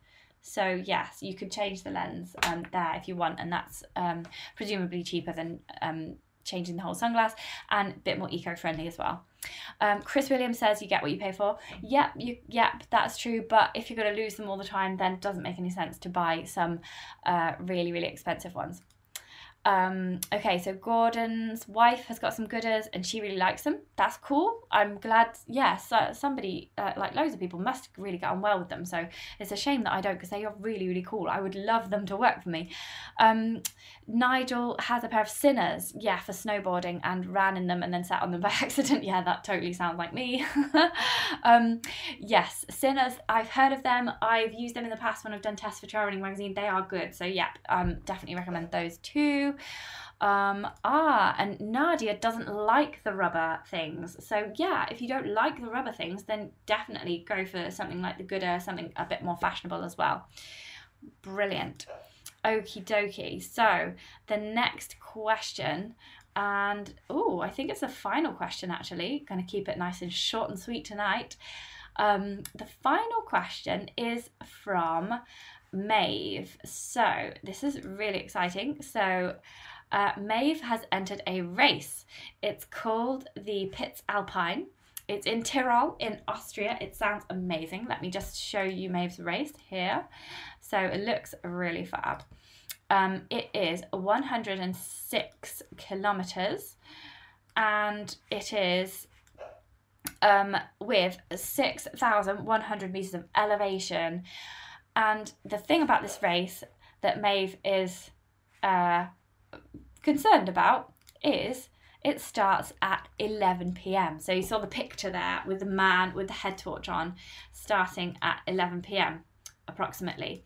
So yes, you could change the lens um, there if you want, and that's um, presumably cheaper than um, changing the whole sunglass and a bit more eco-friendly as well. Um, Chris Williams says you get what you pay for. Yep, you, yep, that's true. But if you're going to lose them all the time, then it doesn't make any sense to buy some uh, really, really expensive ones. Um, okay, so Gordon's wife has got some Goodrs and she really likes them. That's cool. I'm glad, yes, yeah, so somebody, uh, like loads of people, must really get on well with them. So it's a shame that I don't because they are really, really cool. I would love them to work for me. Um, Nigel has a pair of Sinners, yeah, for snowboarding and ran in them and then sat on them by [laughs] accident. Yeah, that totally sounds like me. [laughs] um, yes, Sinners, I've heard of them. I've used them in the past when I've done tests for Trail Running Magazine. They are good. So, yeah, um, definitely recommend those too. Um, ah, and Nadia doesn't like the rubber things. So yeah, if you don't like the rubber things, then definitely go for something like the Goodr, something a bit more fashionable as well. Brilliant. Okie dokie. So the next question, and oh, I think it's the final question actually. Going to keep it nice and short and sweet tonight. Um, the final question is from Maeve. So this is really exciting. So uh, Maeve has entered a race. It's called the Pitz Alpine. It's in Tyrol in Austria. It sounds amazing. Let me just show you Maeve's race here. So it looks really fab. Um, it is 106 kilometers and it is um, with 6,100 meters of elevation. And the thing about this race that Maeve is uh, concerned about is it starts at 11 pm. So you saw the picture there with the man with the head torch on starting at 11 pm approximately.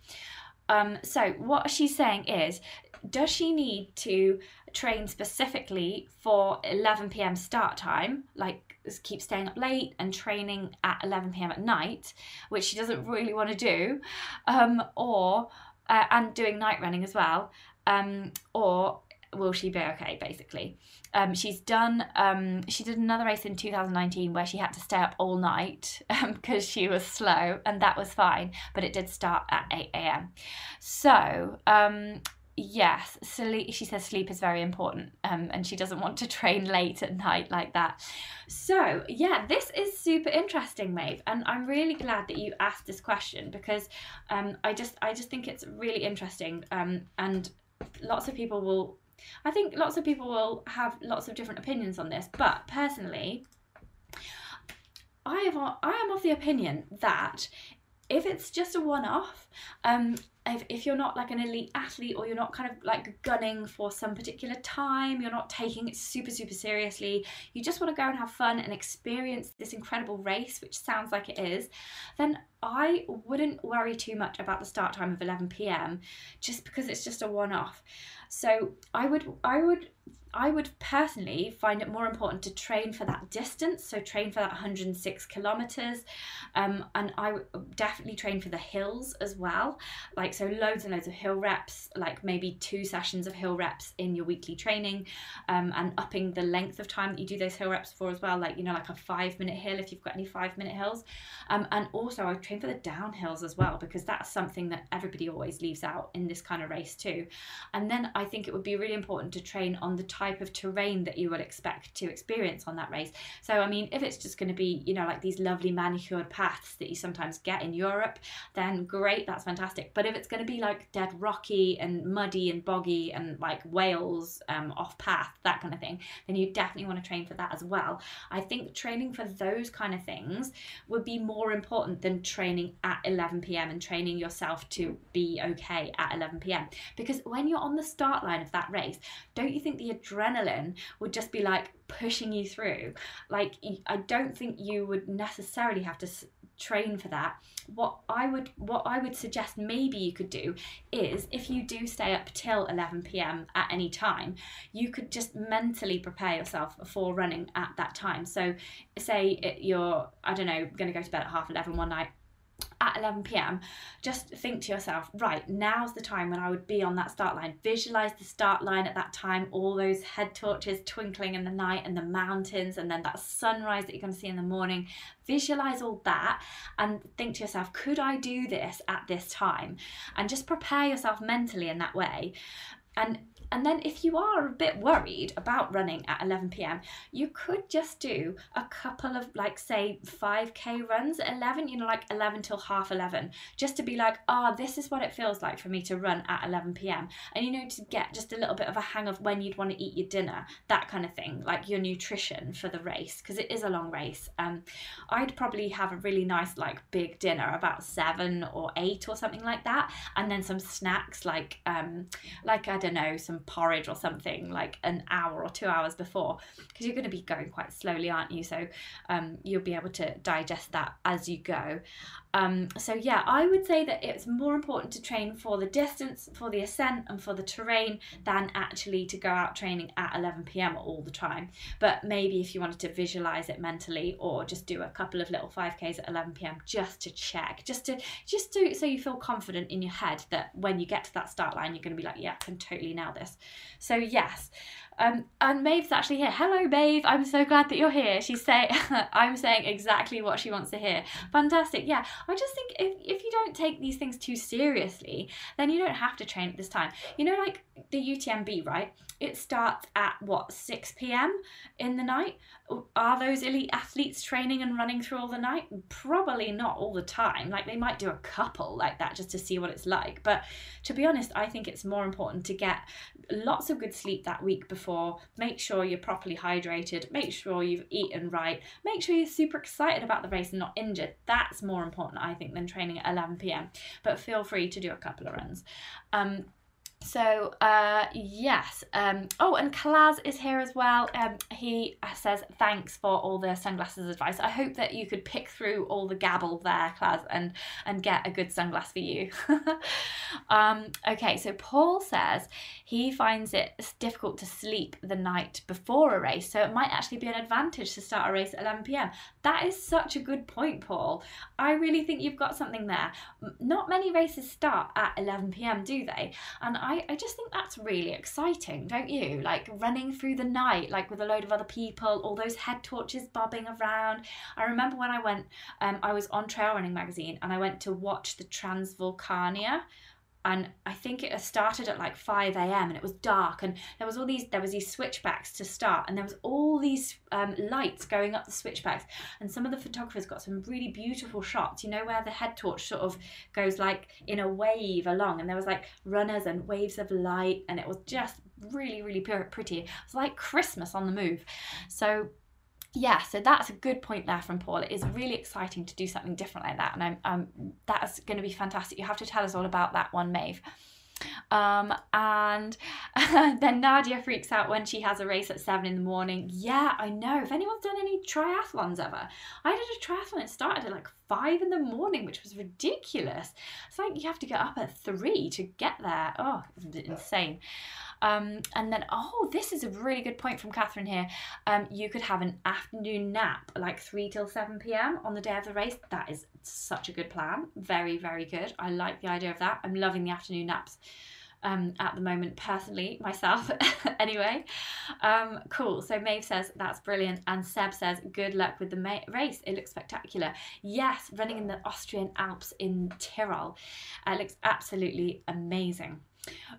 Um, so what she's saying is, does she need to train specifically for 11 p.m. start time, like keep staying up late and training at 11 p.m. at night, which she doesn't really want to do, um, or uh, and doing night running as well, um, or will she be okay basically um, she's done um, she did another race in 2019 where she had to stay up all night because [laughs] um, she was slow and that was fine but it did start at 8 a.m so um, yes sleep she says sleep is very important um, and she doesn't want to [laughs] train late at night like that. So yeah this is super interesting Maeve and I'm really glad that you asked this question because um, I just I just think it's really interesting um, and lots of people will I think lots of people will have lots of different opinions on this, but personally, I have I am of the opinion that if it's just a one-off, um, if, if you're not like an elite athlete or you're not kind of like gunning for some particular time, you're not taking it super, super seriously, you just want to go and have fun and experience this incredible race, which sounds like it is, then I wouldn't worry too much about the start time of 11 p.m. just because it's just a one off. So I would, I would I would personally find it more important to train for that distance, so train for that 106 kilometers, um, and I would definitely train for the hills as well. Like so, loads and loads of hill reps, like maybe two sessions of hill reps in your weekly training, um, and upping the length of time that you do those hill reps for as well. Like you know, like a five minute hill if you've got any five minute hills, um, and also I train for the downhills as well because that's something that everybody always leaves out in this kind of race too. And then I think it would be really important to train on the type of terrain that you would expect to experience on that race. So, I mean, if it's just going to be, you know, like these lovely manicured paths that you sometimes get in Europe, then great, that's fantastic. But if it's going to be like dead rocky and muddy and boggy and like Wales um, off path, that kind of thing, then you definitely want to train for that as well. I think training for those kind of things would be more important than training at 11 pm and training yourself to be okay at 11 pm. Because when you're on the start line of that race, don't you think the would just be like pushing you through? Like, I don't think you would necessarily have to train for that what i would what i would suggest maybe you could do is if you do stay up till 11 p.m at any time you could just mentally prepare yourself for running at that time so say you're i don't know going to go to bed at half 11 one night at 11 pm, just think to yourself, right, now's the time when I would be on that start line. Visualize the start line at that time, all those head torches twinkling in the night and the mountains, and then that sunrise that you're going to see in the morning. Visualize all that and think to yourself, could I do this at this time? And just prepare yourself mentally in that way. And and then if you are a bit worried about running at 11 pm, you could just do a couple of like say 5k runs at 11, you know, like 11 till half 11, just to be like, ah, oh, this is what it feels like for me to run at 11 pm. And you know, to get just a little bit of a hang of when you'd want to eat your dinner, that kind of thing, like your nutrition for the race, because it is a long race. Um, I'd probably have a really nice like big dinner about seven or eight or something like that, and then some snacks like um, like I don't know, some porridge or something like an hour or two hours before because you're going to be going quite slowly aren't you? So um, you'll be able to digest that as you go um, so yeah i would say that it's more important to train for the distance for the ascent and for the terrain than actually to go out training at 11 p.m all the time. But maybe if you wanted to visualize it mentally or just do a couple of little 5ks at 11 p.m just to check just to just to so you feel confident in your head that when you get to that start line you're going to be like yeah i can totally nail this. So yes, um, and Maeve's actually here. Hello, Maeve. I'm so glad that you're here. She's saying, [laughs] I'm saying exactly what she wants to hear. Fantastic. Yeah, I just think if, if you don't take these things too seriously, then you don't have to train at this time. You know, like the UTMB, right? It starts at what, 6 p.m. in the night? Are those elite athletes training and running through all the night? Probably not all the time. Like they might do a couple like that just to see what it's like. But to be honest, I think it's more important to get lots of good sleep that week before. Make sure you're properly hydrated. Make sure you've eaten right. Make sure you're super excited about the race and not injured. That's more important, I think, than training at 11 p.m. But feel free to do a couple of runs. Um, so uh, yes um, oh and Kalaz is here as well. Um, he says thanks for all the sunglasses advice. I hope that you could pick through all the gabble there Kalaz and and get a good sunglass for you. [laughs] Um, okay so Paul says he finds it difficult to sleep the night before a race so it might actually be an advantage to start a race at 11pm that is such a good point Paul I really think you've got something there not many races start at 11pm do they and I I, just think that's really exciting, don't you? Like running through the night, like with a load of other people, all those head torches bobbing around. I remember when I went, um, I was on Trail Running Magazine and I went to watch the Transvulcania and I think it started at like 5 a.m. and it was dark and there was all these there was these switchbacks to start and there was all these um, lights going up the switchbacks and some of the photographers got some really beautiful shots you know where the head torch sort of goes like in a wave along and there was like runners and waves of light and it was just really really pretty it was like Christmas on the move so yeah, so that's a good point there from Paul. It is really exciting to do something different like that, and I'm um, that's going to be fantastic. You have to tell us all about that one, Maeve. Um, and [laughs] then Nadia freaks out when she has a race at seven in the morning. Yeah, I know. If anyone's done any triathlons ever, I did a triathlon. It started at like five in the morning, which was ridiculous. It's like you have to get up at three to get there. Oh, insane. Um, and then, oh, this is a really good point from Catherine here. Um, you could have an afternoon nap, like 3 till 7 p.m. on the day of the race. That is such a good plan. Very, very good. I like the idea of that. I'm loving the afternoon naps um, at the moment, personally, [laughs] myself. [laughs] anyway, um, cool. So Maeve says that's brilliant, and Seb says good luck with the ma- race. It looks spectacular. Yes, running in the Austrian Alps in Tyrol. It looks absolutely amazing.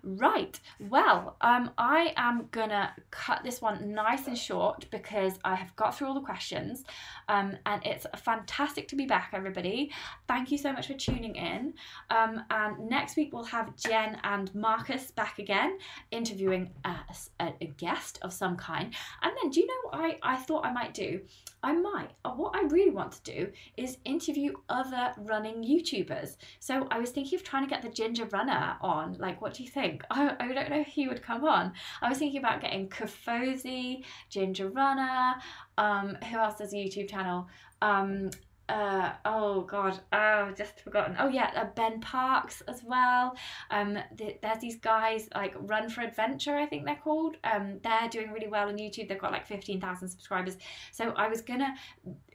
Right, well, um, I am gonna cut this one nice and short because I have got through all the questions um, and it's fantastic to be back, everybody. Thank you so much for tuning in. Um, and next week we'll have Jen and Marcus back again interviewing a, a, guest of some kind. And then, do you know what I, I thought I might do? I might. Uh, what I really want to do is interview other running YouTubers. So I was thinking of trying to get the Ginger Runner on. Like, what do you think? I, I don't know he would come on. I was thinking about getting Kofuzi, Ginger Runner. Um, who else does a YouTube channel? Um, uh, oh god, oh, I've just forgotten. Oh yeah, uh, Ben Parkes as well. Um, the, there's these guys like Run for Adventure, I think they're called. Um, they're doing really well on YouTube. They've got like fifteen thousand subscribers. So I was gonna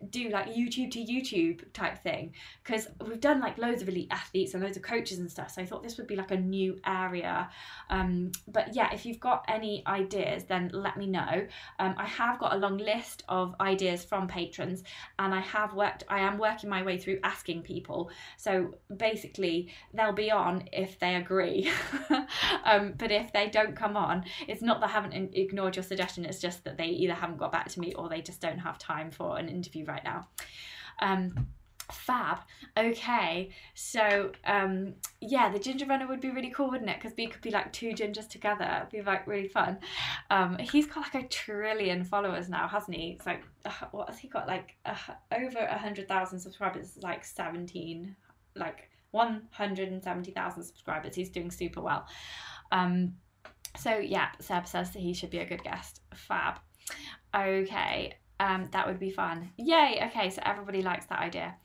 do like YouTube to YouTube type thing because we've done like loads of elite athletes and loads of coaches and stuff. So I thought this would be like a new area. Um, but yeah, if you've got any ideas, then let me know. Um, I have got a long list of ideas from patrons, and I have worked. I am working my way through asking people. So basically, they'll be on if they agree. [laughs] um, but if they don't come on, it's not that I haven't ignored your suggestion, it's just that they either haven't got back to me or they just don't have time for an interview right now. Um, Fab. Okay, so um, yeah, the ginger runner would be really cool, wouldn't it? Because we could be like two gingers together. It'd be like really fun. Um, he's got like a trillion followers now, hasn't he? It's like uh, what has he got? Like uh, over a hundred thousand subscribers. Like seventeen, like one hundred and seventy thousand subscribers. He's doing super well. Um, so yeah, Seb says that he should be a good guest. Fab. Okay, um, that would be fun. Yay! Okay, so everybody likes that idea.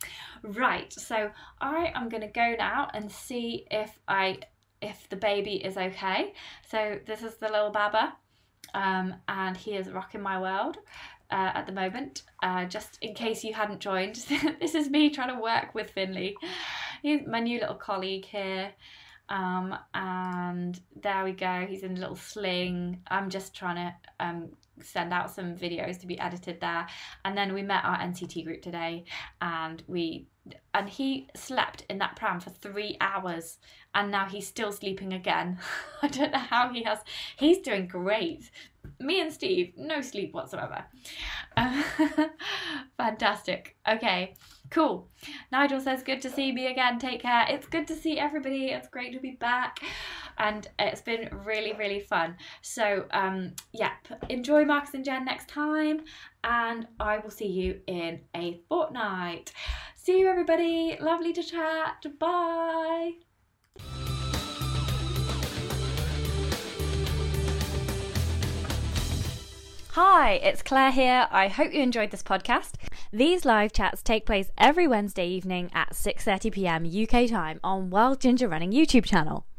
Right, so I am going to go now and see if I if the baby is okay. So this is the little Baba, um, and he is rocking my world. Uh, at the moment, uh, just in case you hadn't joined, [laughs] this is me trying to work with Finley. He's my new little colleague here. Um, and there we go. He's in a little sling. I'm just trying to um, send out some videos to be edited there. And then we met our NCT group today, and we and he slept in that pram for three hours, and now he's still sleeping again. [laughs] I don't know how he has. He's doing great. Me and Steve, no sleep whatsoever. [laughs] fantastic. Okay. Cool. Nigel says, Good to see me again. Take care. It's good to see everybody. It's great to be back. And it's been really, really fun. So, um, yeah, enjoy Marcus and Jen next time. And I will see you in a fortnight. See you, everybody. Lovely to chat. Bye. Hi, it's Claire here. I hope you enjoyed this podcast. These live chats take place every Wednesday evening at 6:30 p.m. UK time on Wild Ginger Running YouTube channel.